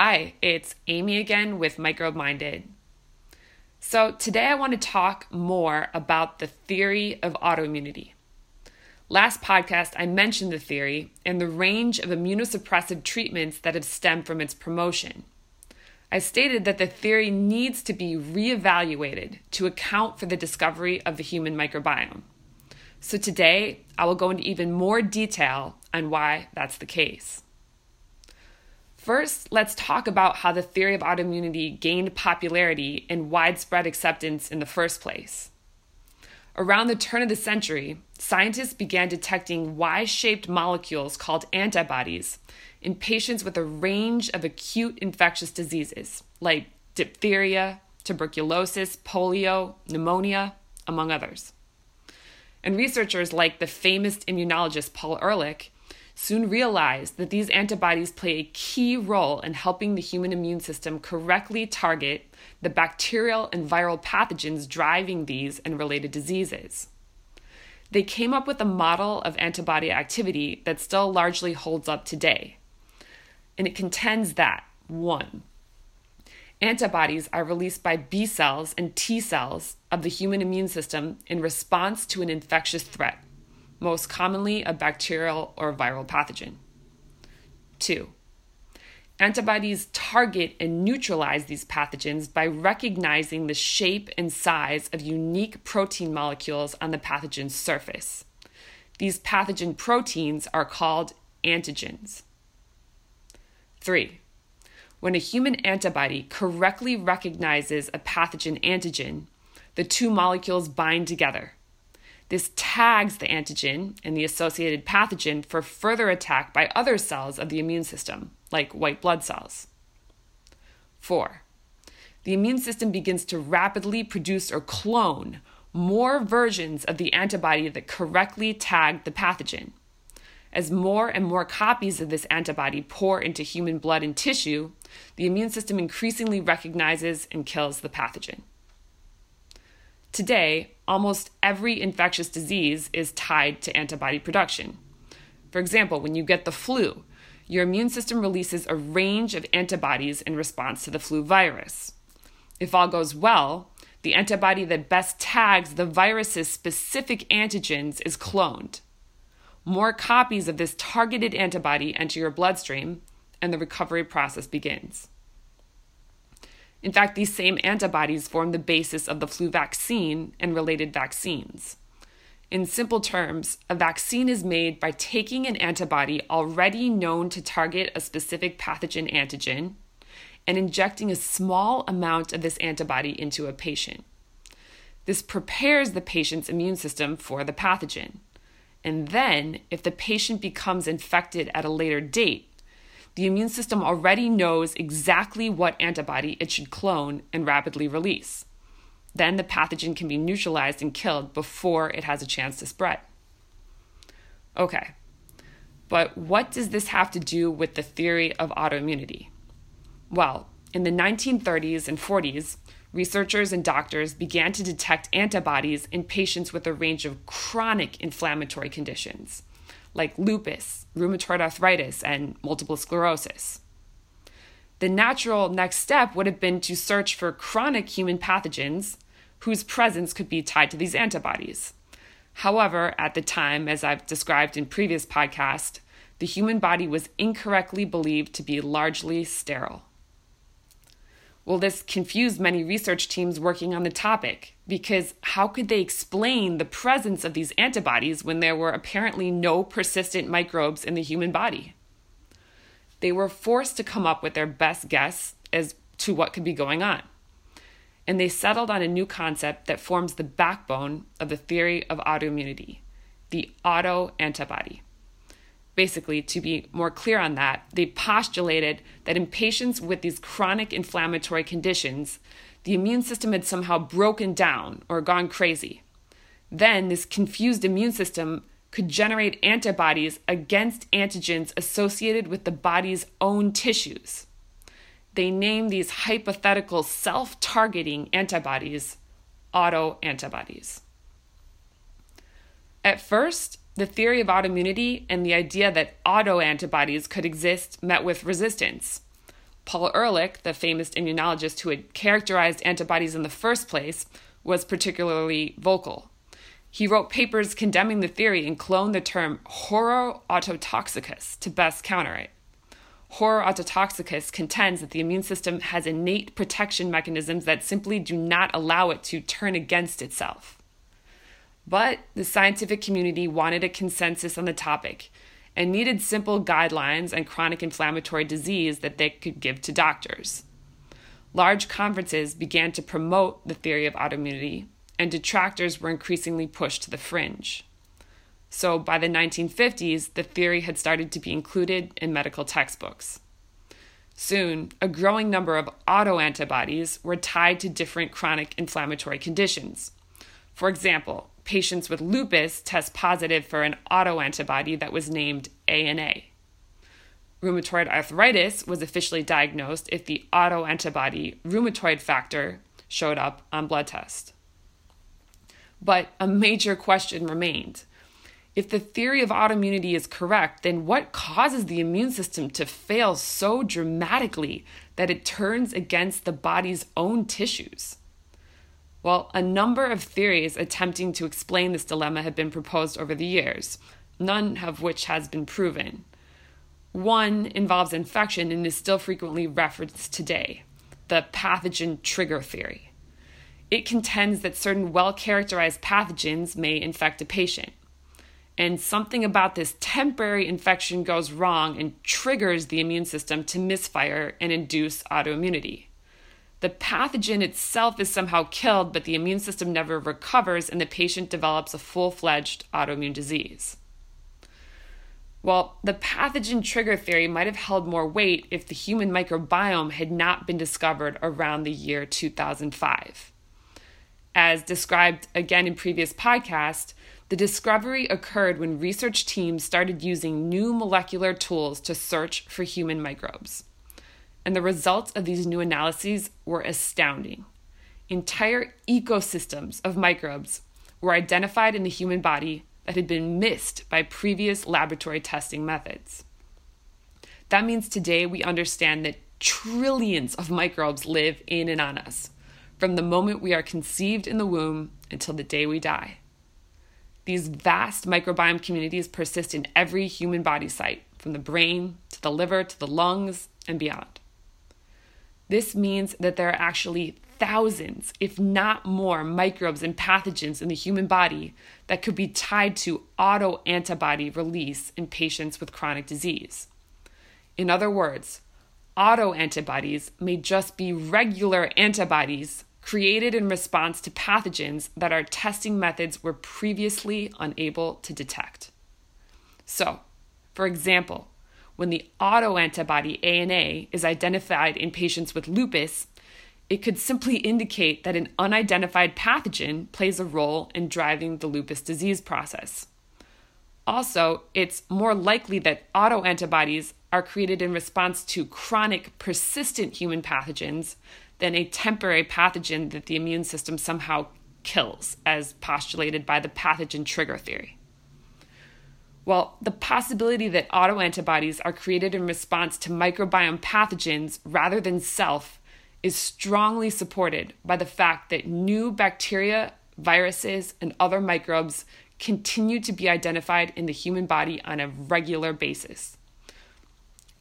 Hi, it's Amy again with Microbe Minded. So, today I want to talk more about the theory of autoimmunity. Last podcast, I mentioned the theory and the range of immunosuppressive treatments that have stemmed from its promotion. I stated that the theory needs to be reevaluated to account for the discovery of the human microbiome. So, today I will go into even more detail on why that's the case. First, let's talk about how the theory of autoimmunity gained popularity and widespread acceptance in the first place. Around the turn of the century, scientists began detecting Y shaped molecules called antibodies in patients with a range of acute infectious diseases like diphtheria, tuberculosis, polio, pneumonia, among others. And researchers like the famous immunologist Paul Ehrlich soon realized that these antibodies play a key role in helping the human immune system correctly target the bacterial and viral pathogens driving these and related diseases. They came up with a model of antibody activity that still largely holds up today. And it contends that 1. Antibodies are released by B cells and T cells of the human immune system in response to an infectious threat most commonly a bacterial or viral pathogen. Two, antibodies target and neutralize these pathogens by recognizing the shape and size of unique protein molecules on the pathogen's surface. These pathogen proteins are called antigens. Three, when a human antibody correctly recognizes a pathogen antigen, the two molecules bind together this tags the antigen and the associated pathogen for further attack by other cells of the immune system, like white blood cells. 4. The immune system begins to rapidly produce or clone more versions of the antibody that correctly tagged the pathogen. As more and more copies of this antibody pour into human blood and tissue, the immune system increasingly recognizes and kills the pathogen. Today, almost every infectious disease is tied to antibody production. For example, when you get the flu, your immune system releases a range of antibodies in response to the flu virus. If all goes well, the antibody that best tags the virus's specific antigens is cloned. More copies of this targeted antibody enter your bloodstream, and the recovery process begins. In fact, these same antibodies form the basis of the flu vaccine and related vaccines. In simple terms, a vaccine is made by taking an antibody already known to target a specific pathogen antigen and injecting a small amount of this antibody into a patient. This prepares the patient's immune system for the pathogen. And then, if the patient becomes infected at a later date, the immune system already knows exactly what antibody it should clone and rapidly release. Then the pathogen can be neutralized and killed before it has a chance to spread. Okay, but what does this have to do with the theory of autoimmunity? Well, in the 1930s and 40s, researchers and doctors began to detect antibodies in patients with a range of chronic inflammatory conditions like lupus, rheumatoid arthritis, and multiple sclerosis. The natural next step would have been to search for chronic human pathogens whose presence could be tied to these antibodies. However, at the time, as I've described in previous podcasts, the human body was incorrectly believed to be largely sterile. Well, this confused many research teams working on the topic because how could they explain the presence of these antibodies when there were apparently no persistent microbes in the human body? They were forced to come up with their best guess as to what could be going on. And they settled on a new concept that forms the backbone of the theory of autoimmunity the autoantibody. Basically, to be more clear on that, they postulated that in patients with these chronic inflammatory conditions, the immune system had somehow broken down or gone crazy. Then, this confused immune system could generate antibodies against antigens associated with the body's own tissues. They named these hypothetical self targeting antibodies autoantibodies. At first, the theory of autoimmunity and the idea that autoantibodies could exist met with resistance. Paul Ehrlich, the famous immunologist who had characterized antibodies in the first place, was particularly vocal. He wrote papers condemning the theory and cloned the term horror autotoxicus to best counter it. Horror autotoxicus contends that the immune system has innate protection mechanisms that simply do not allow it to turn against itself. But the scientific community wanted a consensus on the topic and needed simple guidelines on chronic inflammatory disease that they could give to doctors. Large conferences began to promote the theory of autoimmunity, and detractors were increasingly pushed to the fringe. So by the 1950s, the theory had started to be included in medical textbooks. Soon, a growing number of autoantibodies were tied to different chronic inflammatory conditions. For example, patients with lupus test positive for an autoantibody that was named ANA. Rheumatoid arthritis was officially diagnosed if the autoantibody rheumatoid factor showed up on blood test. But a major question remained if the theory of autoimmunity is correct, then what causes the immune system to fail so dramatically that it turns against the body's own tissues? Well, a number of theories attempting to explain this dilemma have been proposed over the years, none of which has been proven. One involves infection and is still frequently referenced today the pathogen trigger theory. It contends that certain well characterized pathogens may infect a patient and something about this temporary infection goes wrong and triggers the immune system to misfire and induce autoimmunity. The pathogen itself is somehow killed, but the immune system never recovers and the patient develops a full fledged autoimmune disease. Well, the pathogen trigger theory might have held more weight if the human microbiome had not been discovered around the year 2005. As described again in previous podcasts, the discovery occurred when research teams started using new molecular tools to search for human microbes. And the results of these new analyses were astounding. Entire ecosystems of microbes were identified in the human body that had been missed by previous laboratory testing methods. That means today we understand that trillions of microbes live in and on us, from the moment we are conceived in the womb until the day we die. These vast microbiome communities persist in every human body site, from the brain to the liver to the lungs and beyond. This means that there are actually thousands, if not more, microbes and pathogens in the human body that could be tied to autoantibody release in patients with chronic disease. In other words, autoantibodies may just be regular antibodies created in response to pathogens that our testing methods were previously unable to detect. So, for example, when the autoantibody ANA is identified in patients with lupus, it could simply indicate that an unidentified pathogen plays a role in driving the lupus disease process. Also, it's more likely that autoantibodies are created in response to chronic, persistent human pathogens than a temporary pathogen that the immune system somehow kills, as postulated by the pathogen trigger theory. Well, the possibility that autoantibodies are created in response to microbiome pathogens rather than self is strongly supported by the fact that new bacteria, viruses, and other microbes continue to be identified in the human body on a regular basis.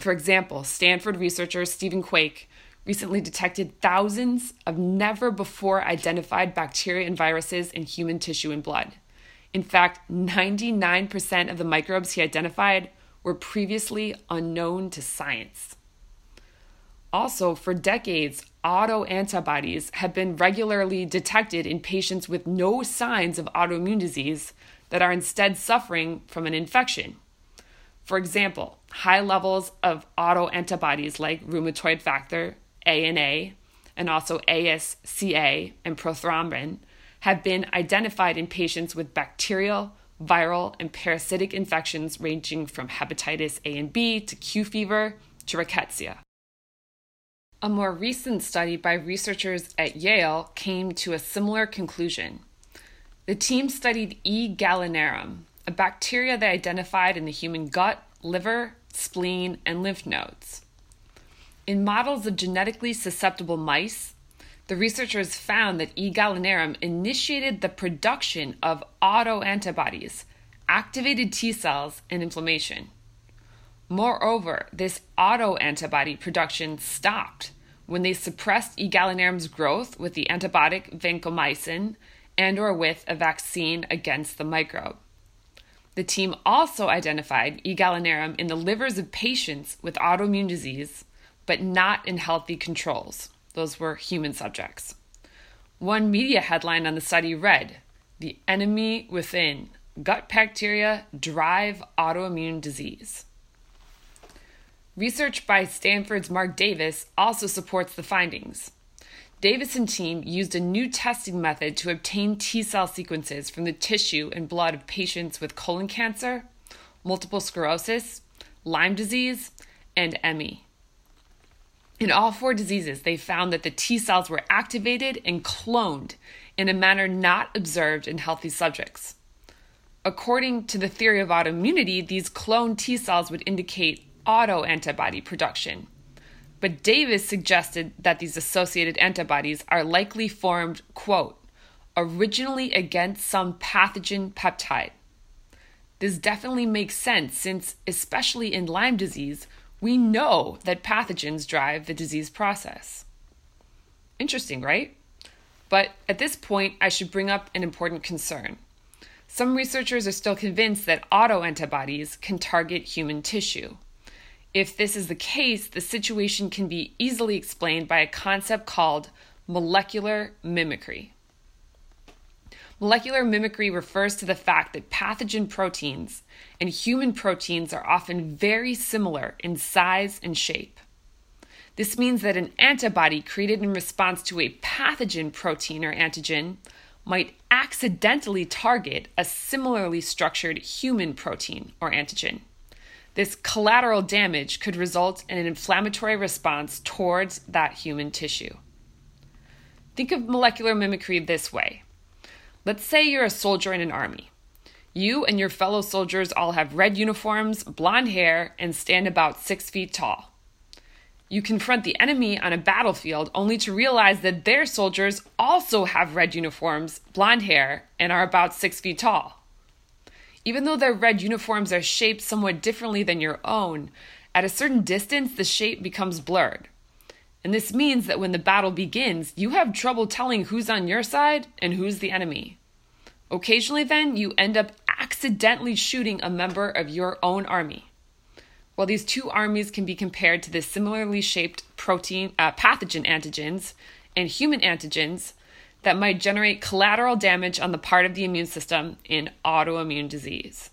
For example, Stanford researcher Stephen Quake recently detected thousands of never before identified bacteria and viruses in human tissue and blood. In fact, 99% of the microbes he identified were previously unknown to science. Also, for decades, autoantibodies have been regularly detected in patients with no signs of autoimmune disease that are instead suffering from an infection. For example, high levels of autoantibodies like rheumatoid factor ANA, and also ASCA and prothrombin have been identified in patients with bacterial, viral, and parasitic infections ranging from hepatitis A and B to Q fever to rickettsia. A more recent study by researchers at Yale came to a similar conclusion. The team studied E. gallinarum, a bacteria they identified in the human gut, liver, spleen, and lymph nodes. In models of genetically susceptible mice, the researchers found that E. gallinarum initiated the production of autoantibodies, activated T cells, and inflammation. Moreover, this autoantibody production stopped when they suppressed E. gallinarum's growth with the antibiotic vancomycin and or with a vaccine against the microbe. The team also identified E. gallinarum in the livers of patients with autoimmune disease, but not in healthy controls. Those were human subjects. One media headline on the study read The enemy within gut bacteria drive autoimmune disease. Research by Stanford's Mark Davis also supports the findings. Davis and team used a new testing method to obtain T cell sequences from the tissue and blood of patients with colon cancer, multiple sclerosis, Lyme disease, and ME. In all four diseases, they found that the T cells were activated and cloned in a manner not observed in healthy subjects. According to the theory of autoimmunity, these cloned T cells would indicate autoantibody production. But Davis suggested that these associated antibodies are likely formed, quote, originally against some pathogen peptide. This definitely makes sense since, especially in Lyme disease, we know that pathogens drive the disease process. Interesting, right? But at this point, I should bring up an important concern. Some researchers are still convinced that autoantibodies can target human tissue. If this is the case, the situation can be easily explained by a concept called molecular mimicry. Molecular mimicry refers to the fact that pathogen proteins and human proteins are often very similar in size and shape. This means that an antibody created in response to a pathogen protein or antigen might accidentally target a similarly structured human protein or antigen. This collateral damage could result in an inflammatory response towards that human tissue. Think of molecular mimicry this way. Let's say you're a soldier in an army. You and your fellow soldiers all have red uniforms, blonde hair, and stand about six feet tall. You confront the enemy on a battlefield only to realize that their soldiers also have red uniforms, blonde hair, and are about six feet tall. Even though their red uniforms are shaped somewhat differently than your own, at a certain distance the shape becomes blurred. And this means that when the battle begins, you have trouble telling who's on your side and who's the enemy. Occasionally, then, you end up accidentally shooting a member of your own army. While these two armies can be compared to the similarly shaped protein uh, pathogen antigens and human antigens, that might generate collateral damage on the part of the immune system in autoimmune disease.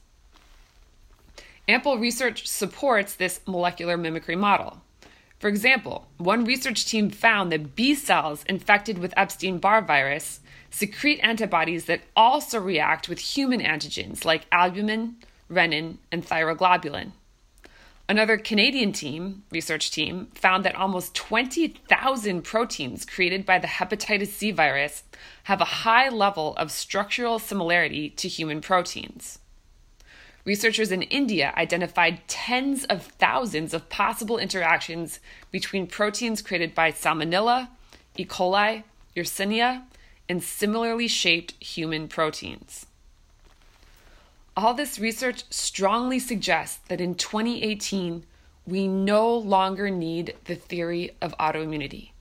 Ample research supports this molecular mimicry model. For example, one research team found that B cells infected with Epstein Barr virus secrete antibodies that also react with human antigens like albumin, renin, and thyroglobulin. Another Canadian team, research team, found that almost 20,000 proteins created by the hepatitis C virus have a high level of structural similarity to human proteins. Researchers in India identified tens of thousands of possible interactions between proteins created by Salmonella, E. coli, Yersinia, and similarly shaped human proteins. All this research strongly suggests that in 2018, we no longer need the theory of autoimmunity.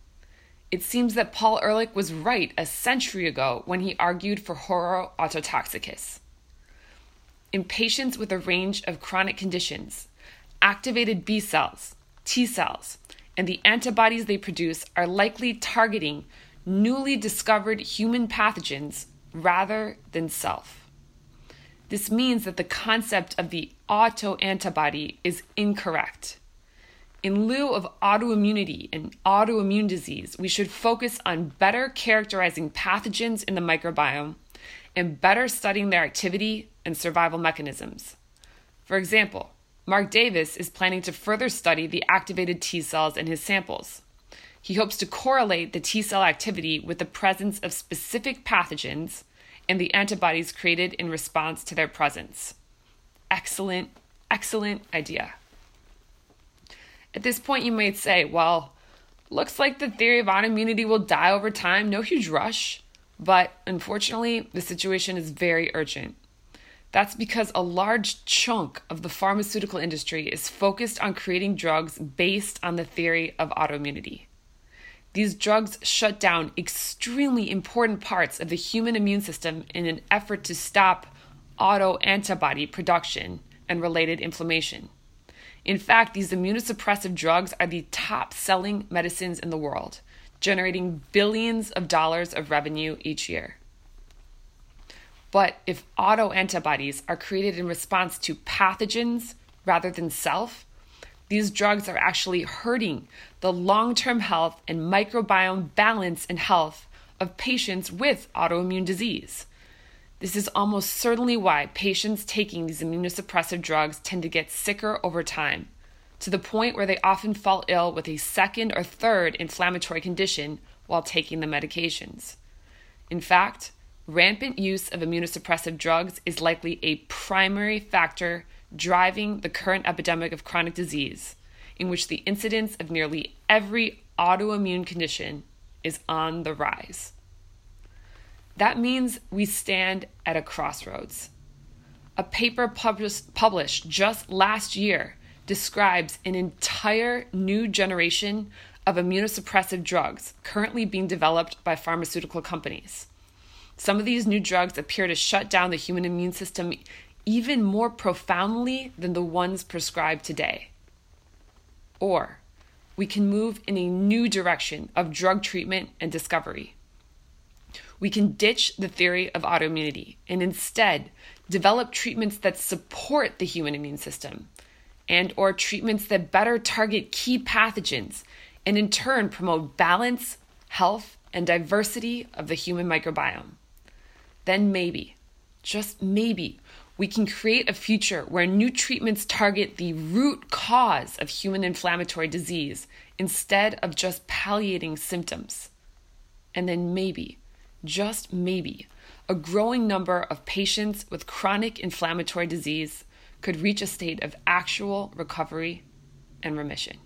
It seems that Paul Ehrlich was right a century ago when he argued for horror autotoxicus. In patients with a range of chronic conditions, activated B cells, T cells, and the antibodies they produce are likely targeting newly discovered human pathogens rather than self. This means that the concept of the autoantibody is incorrect. In lieu of autoimmunity and autoimmune disease, we should focus on better characterizing pathogens in the microbiome and better studying their activity and survival mechanisms. For example, Mark Davis is planning to further study the activated T cells in his samples. He hopes to correlate the T cell activity with the presence of specific pathogens and the antibodies created in response to their presence. Excellent, excellent idea. At this point, you might say, well, looks like the theory of autoimmunity will die over time, no huge rush. But unfortunately, the situation is very urgent. That's because a large chunk of the pharmaceutical industry is focused on creating drugs based on the theory of autoimmunity. These drugs shut down extremely important parts of the human immune system in an effort to stop autoantibody production and related inflammation. In fact, these immunosuppressive drugs are the top selling medicines in the world, generating billions of dollars of revenue each year. But if autoantibodies are created in response to pathogens rather than self, these drugs are actually hurting the long term health and microbiome balance and health of patients with autoimmune disease. This is almost certainly why patients taking these immunosuppressive drugs tend to get sicker over time, to the point where they often fall ill with a second or third inflammatory condition while taking the medications. In fact, rampant use of immunosuppressive drugs is likely a primary factor driving the current epidemic of chronic disease, in which the incidence of nearly every autoimmune condition is on the rise. That means we stand at a crossroads. A paper published, just last year describes an entire new generation of immunosuppressive drugs currently being developed by pharmaceutical companies. Some of these new drugs appear to shut down the human immune system even more profoundly than the ones prescribed today. Or we can move in a new direction of drug treatment and discovery. We can ditch the theory of autoimmunity and instead develop treatments that support the human immune system and or treatments that better target key pathogens and in turn promote balance, health, and diversity of the human microbiome then maybe, just maybe, we can create a future where new treatments target the root cause of human inflammatory disease instead of just palliating symptoms. And then maybe, just maybe, a growing number of patients with chronic inflammatory disease could reach a state of actual recovery and remission.